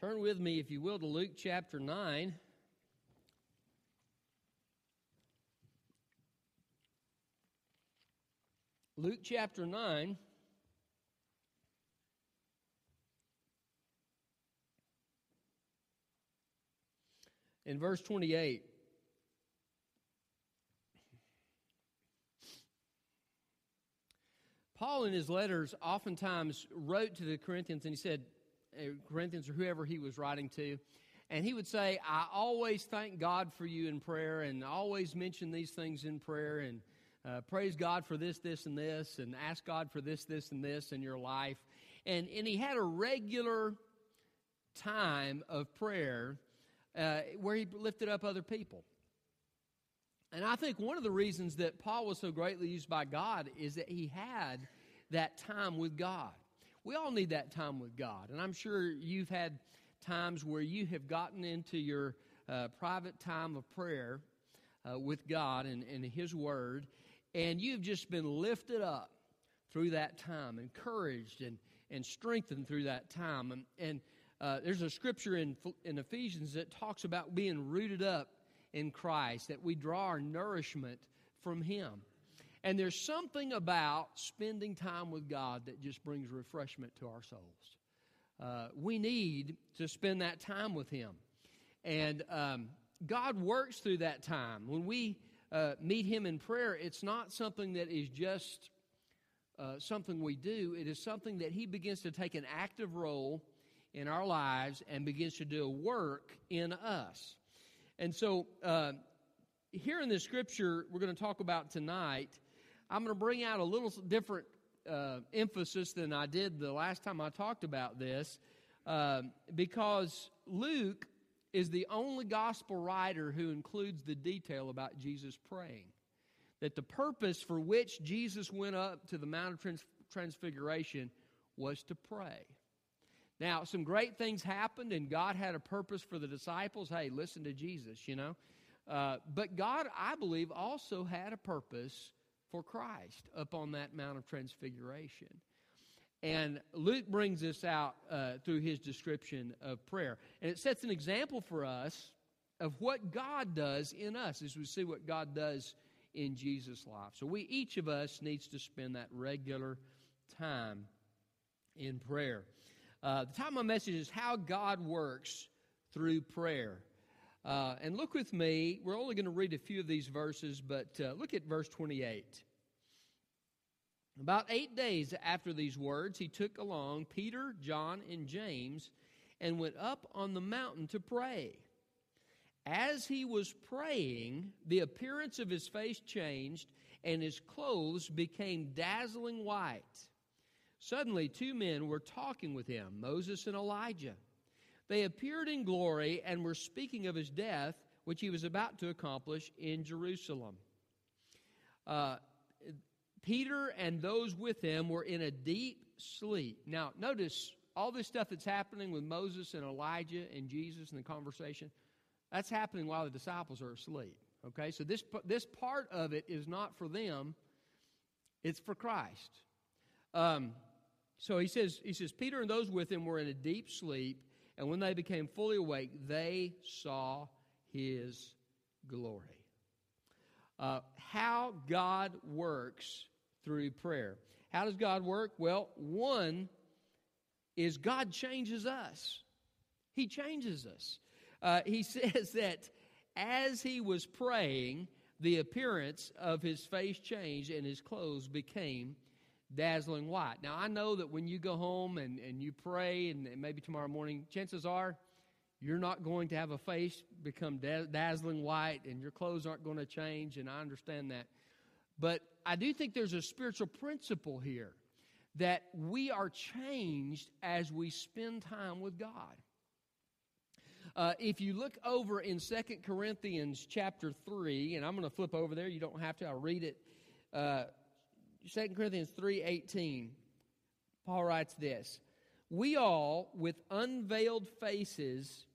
Turn with me, if you will, to Luke chapter 9. Luke chapter 9. In verse 28. Paul, in his letters, oftentimes wrote to the Corinthians and he said, Corinthians or whoever he was writing to, and he would say, I always thank God for you in prayer and always mention these things in prayer and uh, praise God for this, this, and this, and ask God for this, this, and this in your life. And, and he had a regular time of prayer uh, where he lifted up other people. And I think one of the reasons that Paul was so greatly used by God is that he had that time with God. We all need that time with God. And I'm sure you've had times where you have gotten into your uh, private time of prayer uh, with God and, and His Word, and you've just been lifted up through that time, encouraged and, and strengthened through that time. And, and uh, there's a scripture in, in Ephesians that talks about being rooted up in Christ, that we draw our nourishment from Him. And there's something about spending time with God that just brings refreshment to our souls. Uh, we need to spend that time with Him. And um, God works through that time. When we uh, meet Him in prayer, it's not something that is just uh, something we do, it is something that He begins to take an active role in our lives and begins to do a work in us. And so, uh, here in the scripture we're going to talk about tonight, I'm going to bring out a little different uh, emphasis than I did the last time I talked about this, uh, because Luke is the only gospel writer who includes the detail about Jesus praying. That the purpose for which Jesus went up to the Mount of Trans- Transfiguration was to pray. Now, some great things happened, and God had a purpose for the disciples. Hey, listen to Jesus, you know. Uh, but God, I believe, also had a purpose for Christ up on that Mount of Transfiguration. And Luke brings this out uh, through his description of prayer. And it sets an example for us of what God does in us as we see what God does in Jesus' life. So we each of us needs to spend that regular time in prayer. Uh, the title of my message is How God Works Through Prayer. Uh, and look with me, we're only going to read a few of these verses, but uh, look at verse 28. About eight days after these words, he took along Peter, John, and James and went up on the mountain to pray. As he was praying, the appearance of his face changed, and his clothes became dazzling white. Suddenly, two men were talking with him, Moses and Elijah. They appeared in glory and were speaking of his death, which he was about to accomplish in Jerusalem. Uh, Peter and those with him were in a deep sleep. Now, notice all this stuff that's happening with Moses and Elijah and Jesus and the conversation, that's happening while the disciples are asleep. Okay, so this, this part of it is not for them, it's for Christ. Um, so he says, he says, Peter and those with him were in a deep sleep, and when they became fully awake, they saw his glory. Uh, how God works through prayer. How does God work? Well, one is God changes us. He changes us. Uh, he says that as he was praying, the appearance of his face changed and his clothes became dazzling white. Now, I know that when you go home and, and you pray, and, maybe tomorrow morning, chances are you're not going to have a face become da- dazzling white and your clothes aren't going to change, and I understand that. But I do think there's a spiritual principle here that we are changed as we spend time with God. Uh, if you look over in Second Corinthians chapter 3, and I'm going to flip over there, you don't have to, I'll read it. Uh, 2 Corinthians 3.18, Paul writes this, We all, with unveiled faces,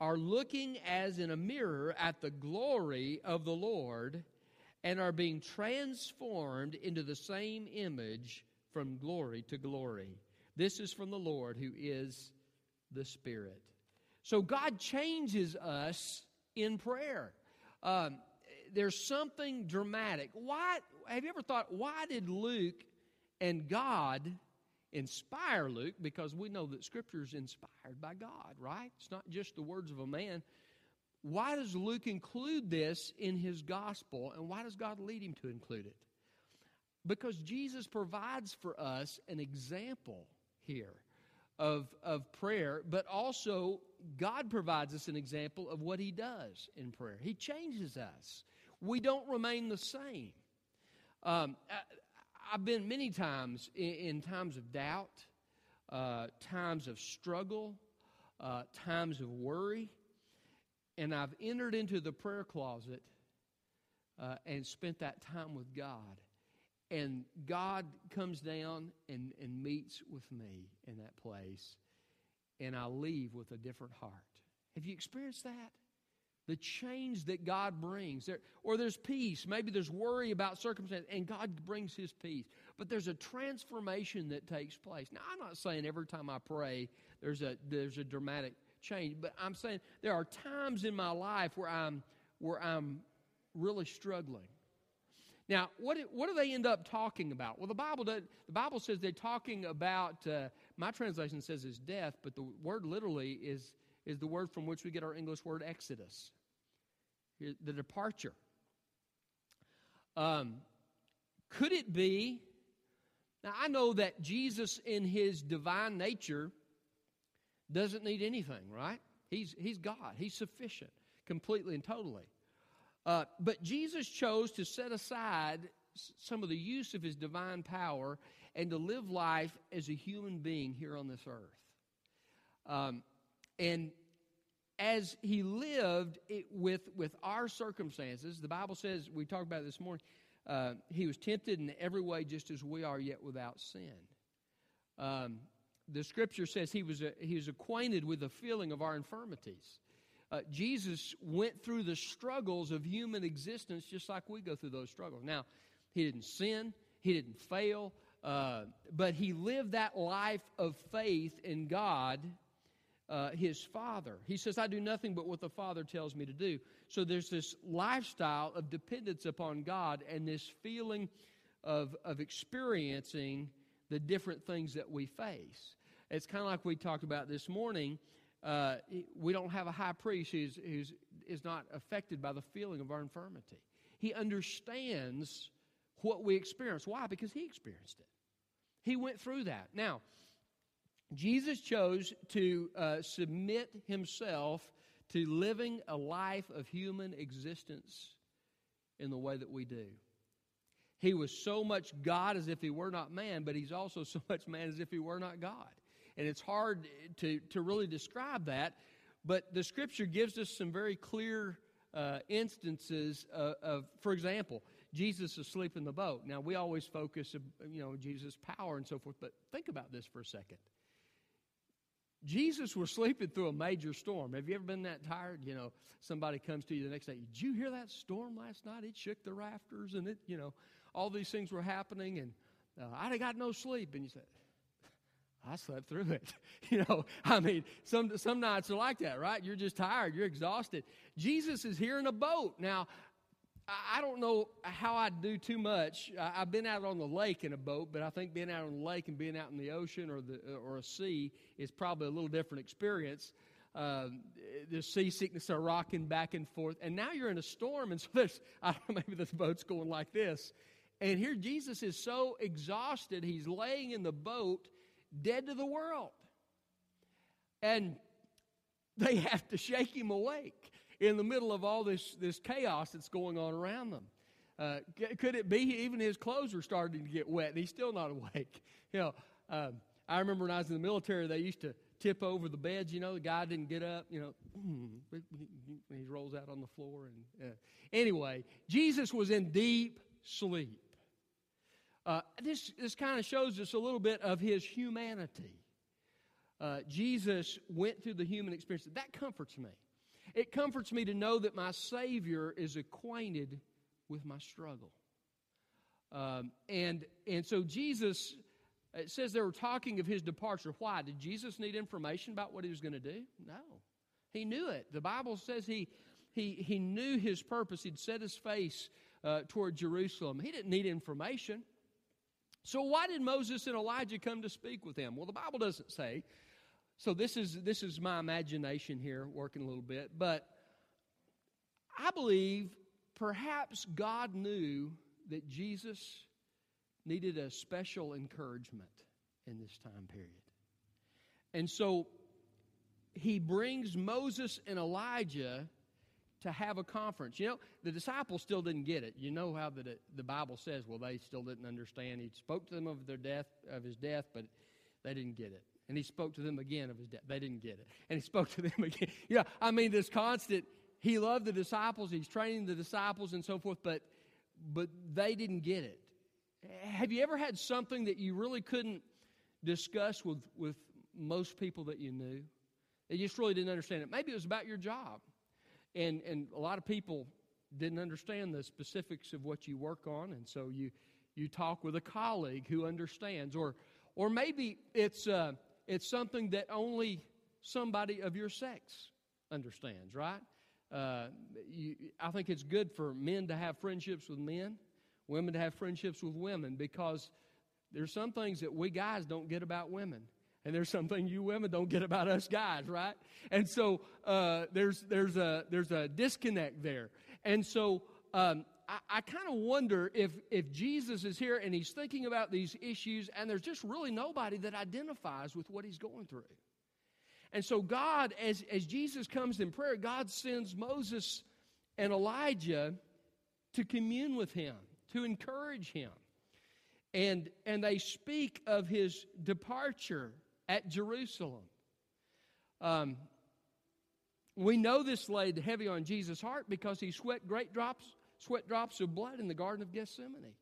are looking as in a mirror at the glory of the Lord and are being transformed into the same image from glory to glory. This is from the Lord who is the Spirit. So God changes us in prayer. Um, there's something dramatic. Why have you ever thought why did Luke and God inspire Luke? Because we know that Scripture is inspired by God, right? It's not just the words of a man. Why does Luke include this in his gospel, and why does God lead him to include it? Because Jesus provides for us an example here of, of prayer, but also God provides us an example of what He does in prayer. He changes us, we don't remain the same. Um, I, have been many times in, in times of doubt, uh, times of struggle, uh, times of worry, and I've entered into the prayer closet uh, and spent that time with God and God comes down and, and meets with me in that place, and I leave with a different heart. Have you experienced that? The change that God brings. There, or there's peace. Maybe there's worry about circumstance, and God brings His peace. But there's a transformation that takes place. Now, I'm not saying every time I pray there's a, there's a dramatic change, but I'm saying there are times in my life where I'm, where I'm really struggling now, what, what do they end up talking about? Well, the Bible, does, the Bible says they're talking about, uh, my translation says is death, but the word literally is, is the word from which we get our English word exodus, the departure. Um, could it be? Now, I know that Jesus, in his divine nature, doesn't need anything, right? He's, he's God, he's sufficient completely and totally. Uh, but Jesus chose to set aside some of the use of his divine power and to live life as a human being here on this earth. Um, and as he lived it, with, with our circumstances, the Bible says, we talked about this morning, uh, he was tempted in every way just as we are, yet without sin. Um, the scripture says he was, a, he was acquainted with the feeling of our infirmities uh, Jesus went through the struggles of human existence just like we go through those struggles. Now, he didn't sin, he didn't fail, uh, but he lived that life of faith in God, uh, his Father. He says, I do nothing but what the Father tells me to do. So there's this lifestyle of dependence upon God and this feeling of, of experiencing the different things that we face. It's kind of like we talked about this morning uh, we don't have a high priest who's, who's is not affected by the feeling of our infirmity. He understands what we experience. Why? Because he experienced it. He went through that. Now, Jesus chose to uh, submit himself to living a life of human existence in the way that we do. He was so much God as if he were not man, but he's also so much man as if he were not God and it's hard to, to really describe that. But the scripture gives us some very clear uh, instances of, of, for example, Jesus asleep in the boat. Now, we always focus, you know, Jesus' power and so forth, but think about this for a second. Jesus was sleeping through a major storm. Have you ever been that tired? You know, somebody comes to you the next day. Did you hear that storm last night? It shook the rafters, and it, you know, all these things were happening, and uh, I got no sleep. And you said, I slept through it. you know, I mean, some, some nights are like that, right? You're just tired, you're exhausted. Jesus is here in a boat. Now, I don't know how I do too much. I've been out on the lake in a boat, but I think being out on the lake and being out in the ocean or the or a sea is probably a little different experience. Um, the seasickness are rocking back and forth, and now you're in a storm, and so there's I don't know maybe the boat's going like this, and here Jesus is so exhausted, he's laying in the boat, dead to the world. And they have to shake him awake in the middle of all this, this chaos that's going on around them. Uh, could it be even his clothes are starting to get wet and he's still not awake? You know, um, I remember when I was in the military, they used to tip over the beds. You know, the guy didn't get up. You know, he rolls out on the floor. And uh, anyway, Jesus was in deep sleep. Uh, this this kind of shows us a little bit of his humanity. Uh, Jesus went through the human experience. That comforts me. It comforts me to know that my Savior is acquainted with my struggle. Um, and, and so Jesus It says they were talking of his departure. Why? Did Jesus need information about what he was going to do? No. He knew it. The Bible says he, he, he knew his purpose. He'd set his face uh, toward Jerusalem. He didn't need information. So, why did Moses and Elijah come to speak with him? Well, the Bible doesn't say. So, this is, this is my imagination here, working a little bit. But I believe perhaps God knew that Jesus needed a special encouragement in this time period. And so he brings Moses and Elijah to have a conference. You know, the disciples still didn't get it. You know how the, the Bible says, well, they still didn't understand. He spoke to them of their death, of his death, but they didn't get it. And he spoke to them again of his death. They didn't get it. And he spoke to them again. Yeah, I mean, this constant, he loved the disciples, he's training the disciples and so forth, but but they didn't get it. Have you ever had something that you really couldn't discuss with, with most people that you knew? They just really didn't understand it. Maybe it was about your job. And, and a lot of people didn't understand the specifics of what you work on, and so you, you talk with a colleague who understands. Or, or maybe it's, uh, it's something that only somebody of your sex understands, right? Uh, you, I think it's good for men to have friendships with men, women to have friendships with women, because there's some things that we guys don't get about women. And there's something you women don't get about us guys, right? And so uh, there's, there's, a, there's a disconnect there. And so um, I, I kind of wonder if, if Jesus is here and he's thinking about these issues, and there's just really nobody that identifies with what he's going through. And so, God, as, as Jesus comes in prayer, God sends Moses and Elijah to commune with him, to encourage him. And, and they speak of his departure at Jerusalem. Um, we know this laid heavy on Jesus' heart because he sweat great drops, sweat drops of blood in the Garden of Gethsemane.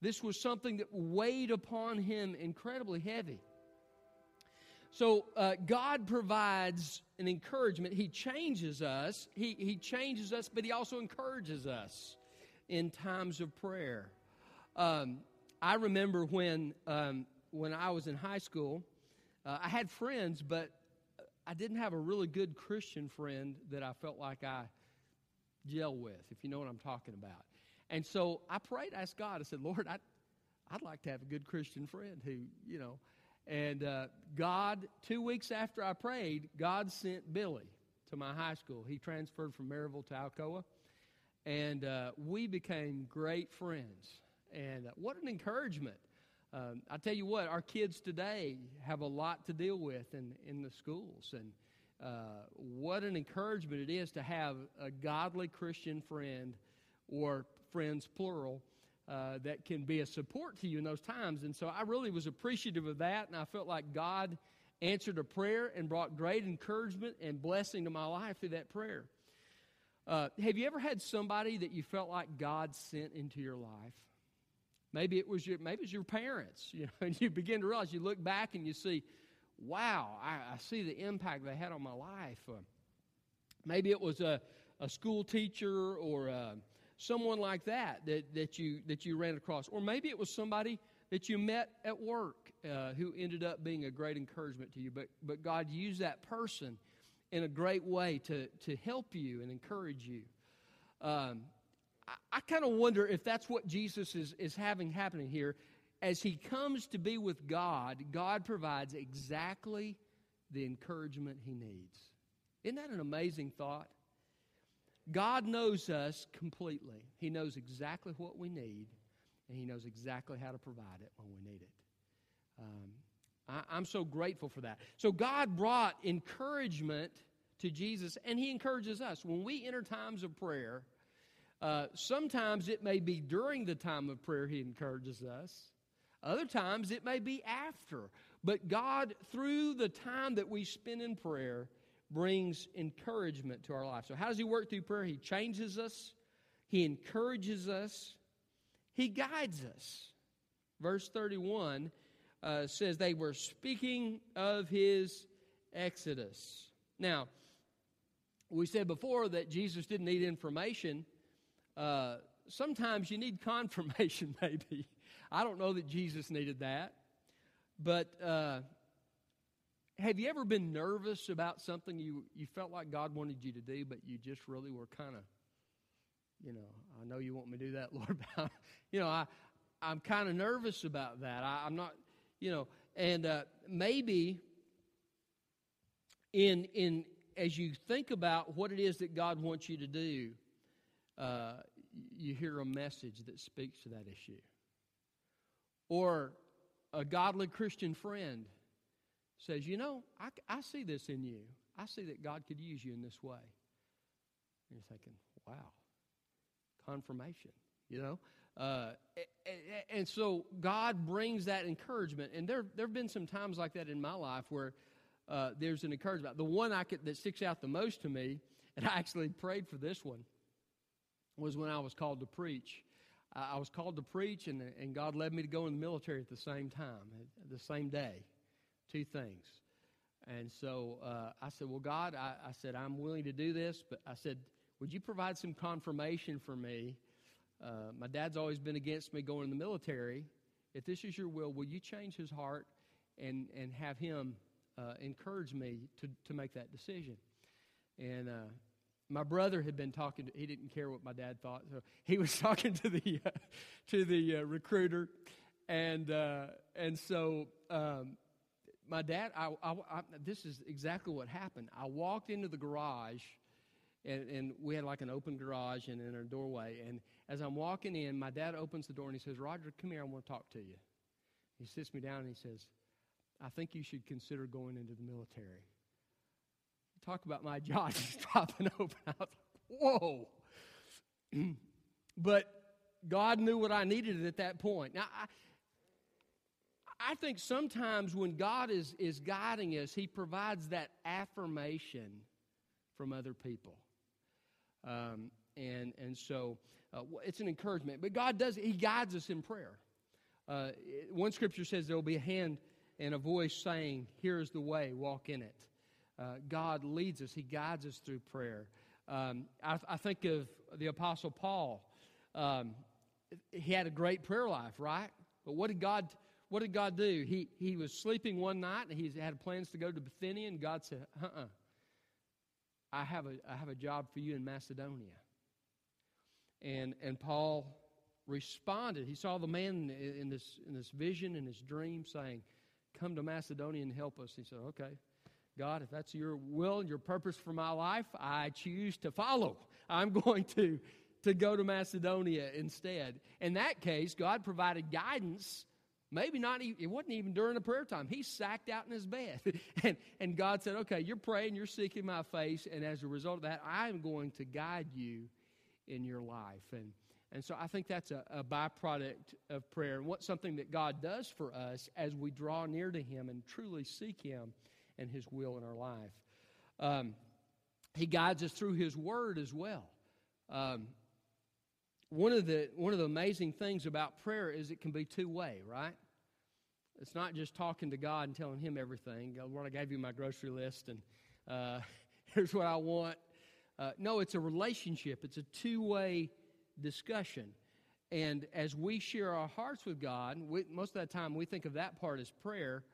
This was something that weighed upon him incredibly heavy. So uh, God provides an encouragement. He changes us. He, he changes us, but He also encourages us in times of prayer. Um, I remember when um, when I was in high school, uh, I had friends, but I didn't have a really good Christian friend that I felt like I gel with, if you know what I'm talking about. And so I prayed, I asked God. I said, Lord, I, I'd like to have a good Christian friend who, you know, and uh, God, two weeks after I prayed, God sent Billy to my high school. He transferred from Maryville to Alcoa. And uh, we became great friends. And uh, what an encouragement. Um, I tell you what, our kids today have a lot to deal with in, in the schools. And uh, what an encouragement it is to have a godly Christian friend or friends, plural, uh, that can be a support to you in those times. And so I really was appreciative of that, and I felt like God answered a prayer and brought great encouragement and blessing to my life through that prayer. Uh, have you ever had somebody that you felt like God sent into your life? Maybe it was your maybe it was your parents, you know, and you begin to realize you look back and you see, wow, I, I see the impact they had on my life. Uh, maybe it was a, a school teacher or a, someone like that that, that, you, that you ran across. Or maybe it was somebody that you met at work uh, who ended up being a great encouragement to you. But, but God used that person in a great way to, to help you and encourage you. Um, I, I kind of wonder if that's what Jesus is, is having happening here. As he comes to be with God, God provides exactly the encouragement he needs. Isn't that an amazing thought? God knows us completely. He knows exactly what we need, and He knows exactly how to provide it when we need it. Um, I, am so grateful for that. So, God brought encouragement to Jesus, and He encourages us. When we enter times of prayer, uh, sometimes it may be during the time of prayer He encourages us, other times it may be after. But God, through the time that we spend in prayer, brings encouragement to our life. So, how does He work through prayer? He changes us, He encourages us, He guides us. Verse 31 uh, says, They were speaking of His exodus. Now, we said before that Jesus didn't need information. Uh, sometimes you need confirmation, maybe. I don't know that Jesus needed that. but uh, have you ever been nervous about something you, you felt like God wanted you to do, but you just really were kind of, you know, I know you want me to do that, Lord, but you know, I, I'm kind of nervous about that. I, am not, you know, and uh, maybe in in as you think about what it is that God wants you to do, uh, you hear a message that speaks to that issue, or a godly Christian friend says, "You know, I, I see this in you. I see that God could use you in this way." And you're thinking, "Wow, confirmation." You know, uh, and so God brings that encouragement. And there, there have been some times like that in my life where uh, there's an encouragement. The one I could, that sticks out the most to me, and I actually prayed for this one, was when I was called to preach. I was called to preach, and, and God led me to go in the military at the same time, the same day. Two things. And so uh, I said, Well, God, I, I said, I'm willing to do this, but I said, Would you provide some confirmation for me uh, my dad's always been against me going in the military. If this is your will, will you change his heart and, and have him uh, encourage me to, to make that decision? And uh, my brother had been talking. To, he didn't care what my dad thought, so he was talking to the uh, to the uh, recruiter, and uh, and so um, my dad. I, I, I, this is exactly what happened. I walked into the garage and, and we had like an open garage and in our doorway. And as I'm walking in, my dad opens the door and he says, Roger, come here, I want to talk to you. He sits me down and he says, I think you should consider going into the military. Talk about my jaw just dropping open. I was like, whoa. but God knew what I needed at that point. Now, I, I think sometimes when God is, is guiding us, He provides that affirmation from other people. Um, and, and so uh, it's an encouragement. But God does, He guides us in prayer. Uh, one scripture says there will be a hand and a voice saying, Here is the way, walk in it. Uh, God leads us, He guides us through prayer. Um, I, I, think of the Apostle Paul. Um, he had a great prayer life, right? But what did God what did God do? He, he was sleeping one night and he had plans to go to Bithynia, and God said, uh uh-uh, uh I have a, I have a job for you in Macedonia. And, and Paul responded. He saw the man in this, in this vision, in his dream, saying, Come to Macedonia and help us. He said, Okay, God, if that's your will and your purpose for my life, I choose to follow. I'm going to, to go to Macedonia instead. In that case, God provided guidance Maybe not even, it wasn't even during the prayer time. He sacked out in his bed. and, and God said, okay, you're praying, you're seeking my face, and as a result of that, I am going to guide you in your life. And, and so I think that's a, a byproduct of prayer and what something that God does for us as we draw near to Him and truly seek Him and His will in our life. Um, he guides us through His Word as well. Um, one of the one of the amazing things about prayer is it can be two way, right? It's not just talking to God and telling Him everything. Lord, I gave you my grocery list, and uh, here's what I want. Uh, no, it's a relationship. It's a two way discussion. And as we share our hearts with God, we, most of the time we think of that part as prayer,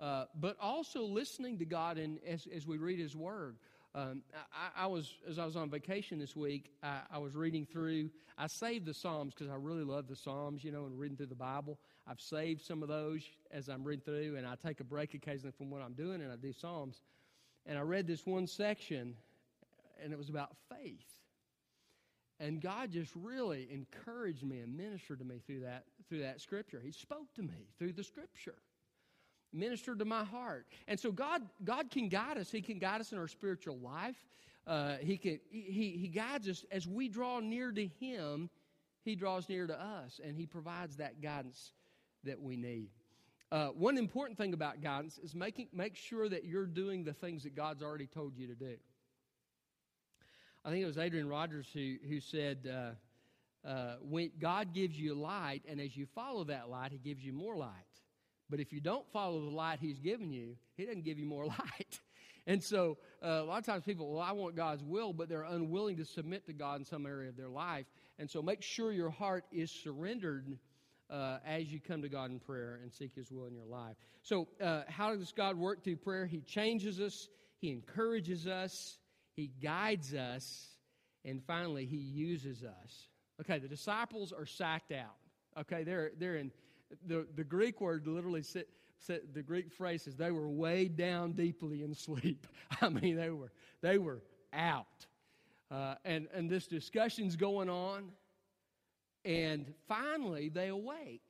uh, but also listening to God and as, as we read His Word. Um, I, I, was as I was on vacation this week. I, I was reading through. I saved the Psalms because I really love the Psalms, you know, and reading through the Bible. I've saved some of those as I'm reading through, and I take a break occasionally from what I'm doing, and I do Psalms. And I read this one section, and it was about faith. And God just really encouraged me and ministered to me through that through that scripture. He spoke to me through the scripture ministered to my heart. And so God, God can guide us. He can guide us in our spiritual life. Uh, he, can, he, he guides us as we draw near to Him. He draws near to us, and He provides that guidance that we need. Uh, one important thing about guidance is making make sure that you're doing the things that God's already told you to do. I think it was Adrian Rogers who who said, uh, uh, "When God gives you light, and as you follow that light, He gives you more light." But if you don't follow the light He's given you, He doesn't give you more light. And so uh, a lot of times people, well, I want God's will, but they're unwilling to submit to God in some area of their life. And so make sure your heart is surrendered uh, as you come to God in prayer and seek His will in your life. So, uh, how does God work through prayer? He changes us, He encourages us, He guides us, and finally, He uses us. Okay, the disciples are sacked out. Okay, they're, they're in the, the Greek word literally sit, the Greek phrase says they were way down deeply in sleep. I mean, they were they were out, uh, and and this discussion's going on, and finally they awake,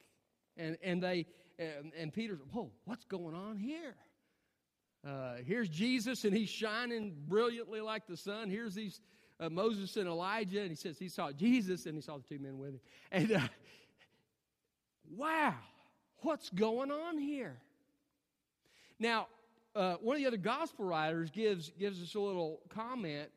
and and they and, and Peter's whoa, what's going on here? Uh, here's Jesus, and he's shining brilliantly like the sun. Here's these uh, Moses and Elijah, and he says he saw Jesus, and he saw the two men with him, and uh, wow, what's going on here? Now, uh, one of the other gospel writers gives, gives us a little comment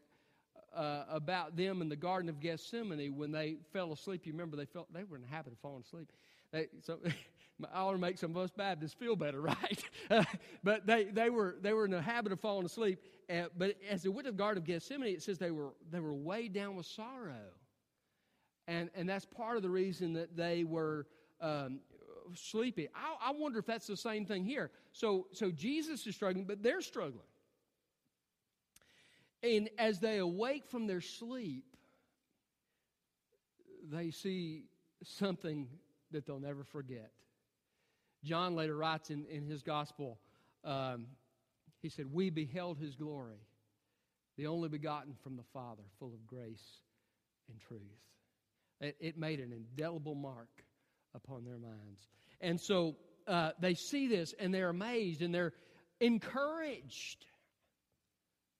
uh, about them in the Garden of Gethsemane when they fell asleep. You remember they felt they were in the habit of falling asleep. They, so I ought to make some of us Baptists feel better, right? But they, they, were, they were in the habit of falling asleep. But as they went to the Garden of Gethsemane, it says they were, they were weighed down with sorrow. And, and that's part of the reason that they were um, sleepy. I, I wonder if that's the same thing here. So, so Jesus is struggling, but they're struggling. And as they awake from their sleep, they see something that they'll never forget. John later writes in, in his gospel, um, he said, We beheld his glory, the only begotten from the Father, full of grace and truth. It, it made an indelible mark upon their minds. And so uh, they see this and they're amazed and they're encouraged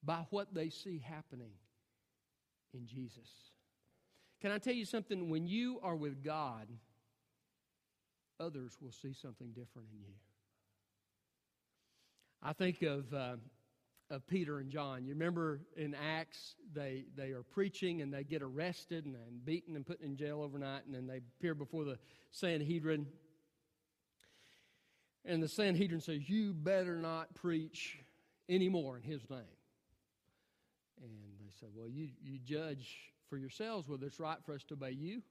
by what they see happening in Jesus. Can I tell you something? When you are with God, others will see something different in you. I think of, uh, of Peter and John. You remember in Acts, they, they are preaching and they get arrested and, and beaten and put in jail overnight, and then they appear before the Sanhedrin. And the Sanhedrin says, You better not preach anymore in his name. And they said, Well, you, you judge for yourselves whether it's right for us to obey you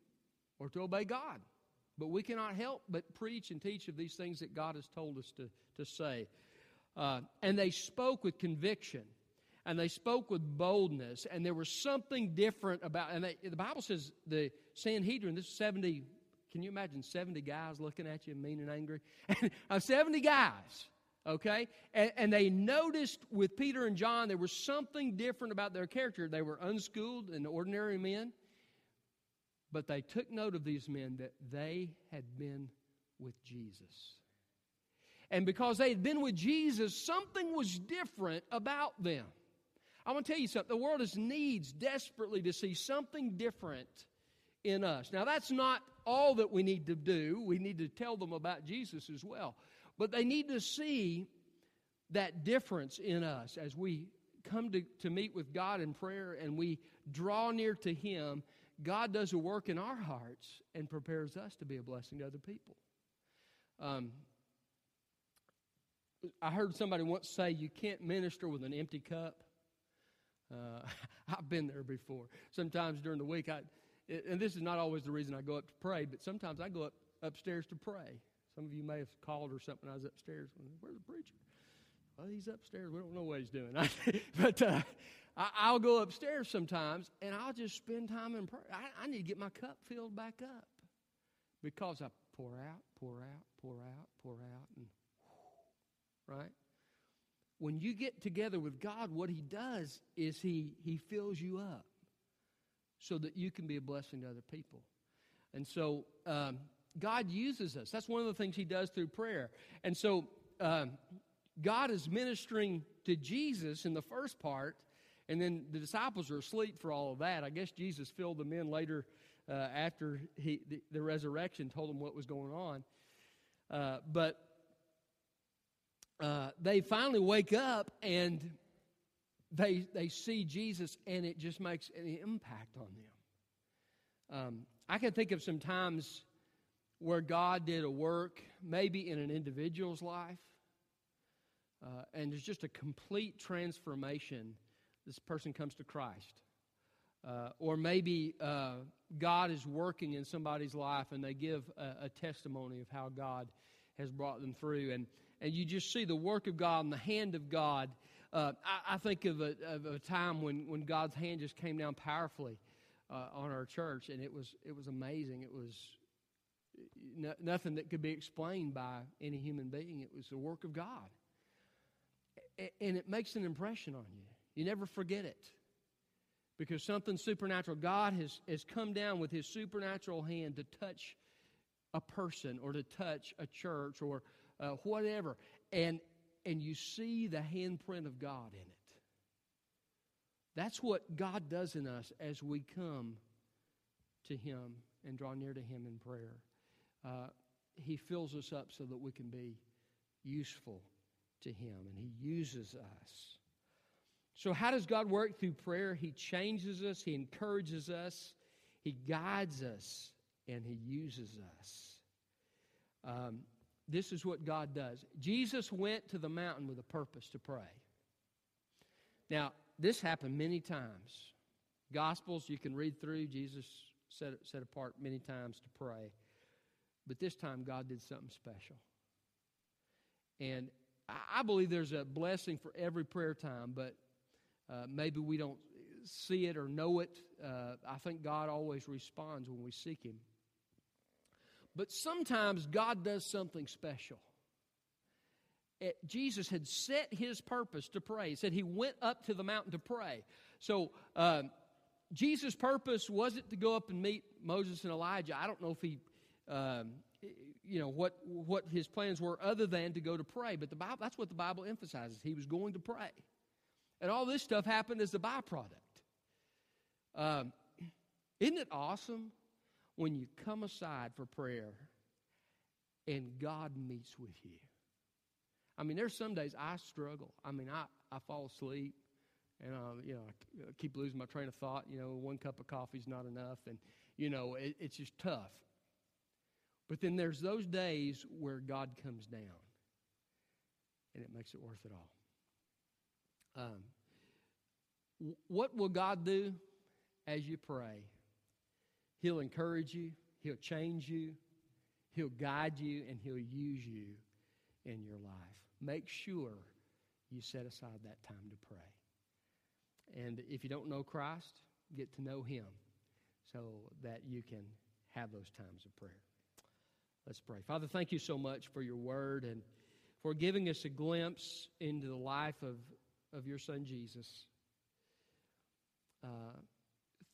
or to obey God. But we cannot help but preach and teach of these things that God has told us to, to say. Uh, and they spoke with conviction and they spoke with boldness and there was something different about and they, the bible says the sanhedrin this is 70 can you imagine 70 guys looking at you mean and angry? uh, 70 guys, okay? And, and, they noticed with Peter and John there was something different about their character. They were unschooled and ordinary men, but they took note of these men that they had been with Jesus. And because they had been with Jesus, something was different about them. I want to tell you something. The world has needs desperately to see something different in us. Now, that's not all that we need to do. We need to tell them about Jesus as well. But they need to see that difference in us as we come to, to meet with God in prayer and we draw near to Him. God does a work in our hearts and prepares us to be a blessing to other people. Um, I heard somebody once say you can't minister with an empty cup. Uh, I've been there before. Sometimes during the week, I, and this is not always the reason I go up to pray, but sometimes I go up upstairs to pray. Some of you may have called or something. I was upstairs. Where's the preacher? Well, he's upstairs. We don't know what he's doing. but uh, I, will go upstairs sometimes, and I'll just spend time in prayer. I, I need to get my cup filled back up because I pour out, pour out, pour out, pour out, and right. When you get together with God, what He does is He He fills you up so that you can be a blessing to other people. And so um, God uses us. That's one of the things He does through prayer. And so um, God is ministering to Jesus in the first part, and then the disciples are asleep for all of that. I guess Jesus filled them in later uh, after he, the, the, resurrection, told them what was going on. Uh, but uh, they finally wake up and they, they see Jesus and it just makes an impact on them. Um, I can think of some times where God did a work, maybe in an individual's life, uh, and there's just a complete transformation. This person comes to Christ. Uh, or maybe uh, God is working in somebody's life and they give a, a, testimony of how God has brought them through. And, and you just see the work of God and the hand of God. Uh, I, I, think of a, of a, time when, when God's hand just came down powerfully uh, on our church, and it was, it was amazing. It was no, nothing that could be explained by any human being, it was the work of God. And it makes an impression on you. You never forget it because something supernatural. God has, has come down with his supernatural hand to touch a person or to touch a church or uh, whatever. And, and you see the handprint of God in it. That's what God does in us as we come to him and draw near to him in prayer. Uh, he fills us up so that we can be useful to him, and he uses us. So, how does God work through prayer? He changes us, He encourages us, He guides us, and He uses us. Um, this is what God does. Jesus went to the mountain with a purpose to pray. Now, this happened many times. Gospels you can read through, Jesus set, set apart many times to pray. But this time, God did something special. And I believe there's a blessing for every prayer time, but uh, maybe we don't see it or know it. Uh, I think God always responds when we seek Him. But sometimes God does something special. It, Jesus had set his purpose to pray. He said he went up to the mountain to pray. So, um, Jesus' purpose wasn't to go up and meet Moses and Elijah. I don't know if he, um, you know, what, what his plans were other than to go to pray. But the Bible, that's what the Bible emphasizes. He was going to pray. And all this stuff happened as a byproduct. Um, isn't it awesome when you come aside for prayer and God meets with you? I mean, there's some days I struggle. I mean, I, I fall asleep and, uh, you know, I keep losing my train of thought. You know, one cup of coffee is not enough. And, you know, it, it's just tough. But then there's those days where God comes down and it makes it worth it all. Um, what will God do as you pray? He'll encourage you, He'll change you, He'll guide you, and He'll use you in your life. Make sure you set aside that time to pray. And if you don't know Christ, get to know Him so that you can have those times of prayer. Let's pray. Father, thank you so much for your word and for giving us a glimpse into the life of of your son Jesus. Uh,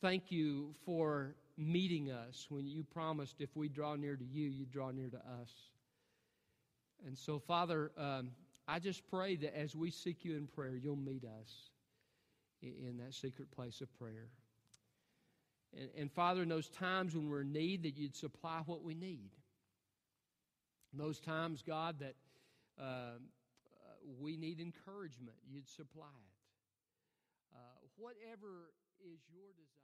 thank you for meeting us when you promised if we draw near to you, you draw near to us. And so, Father, um, I just pray that as we seek you in prayer, you'll meet us in that secret place of prayer. And, and, Father, in those times when we're in need, that you'd supply what we need. In those times, God, that uh, we need encouragement, you'd supply it. Uh, whatever is your desire.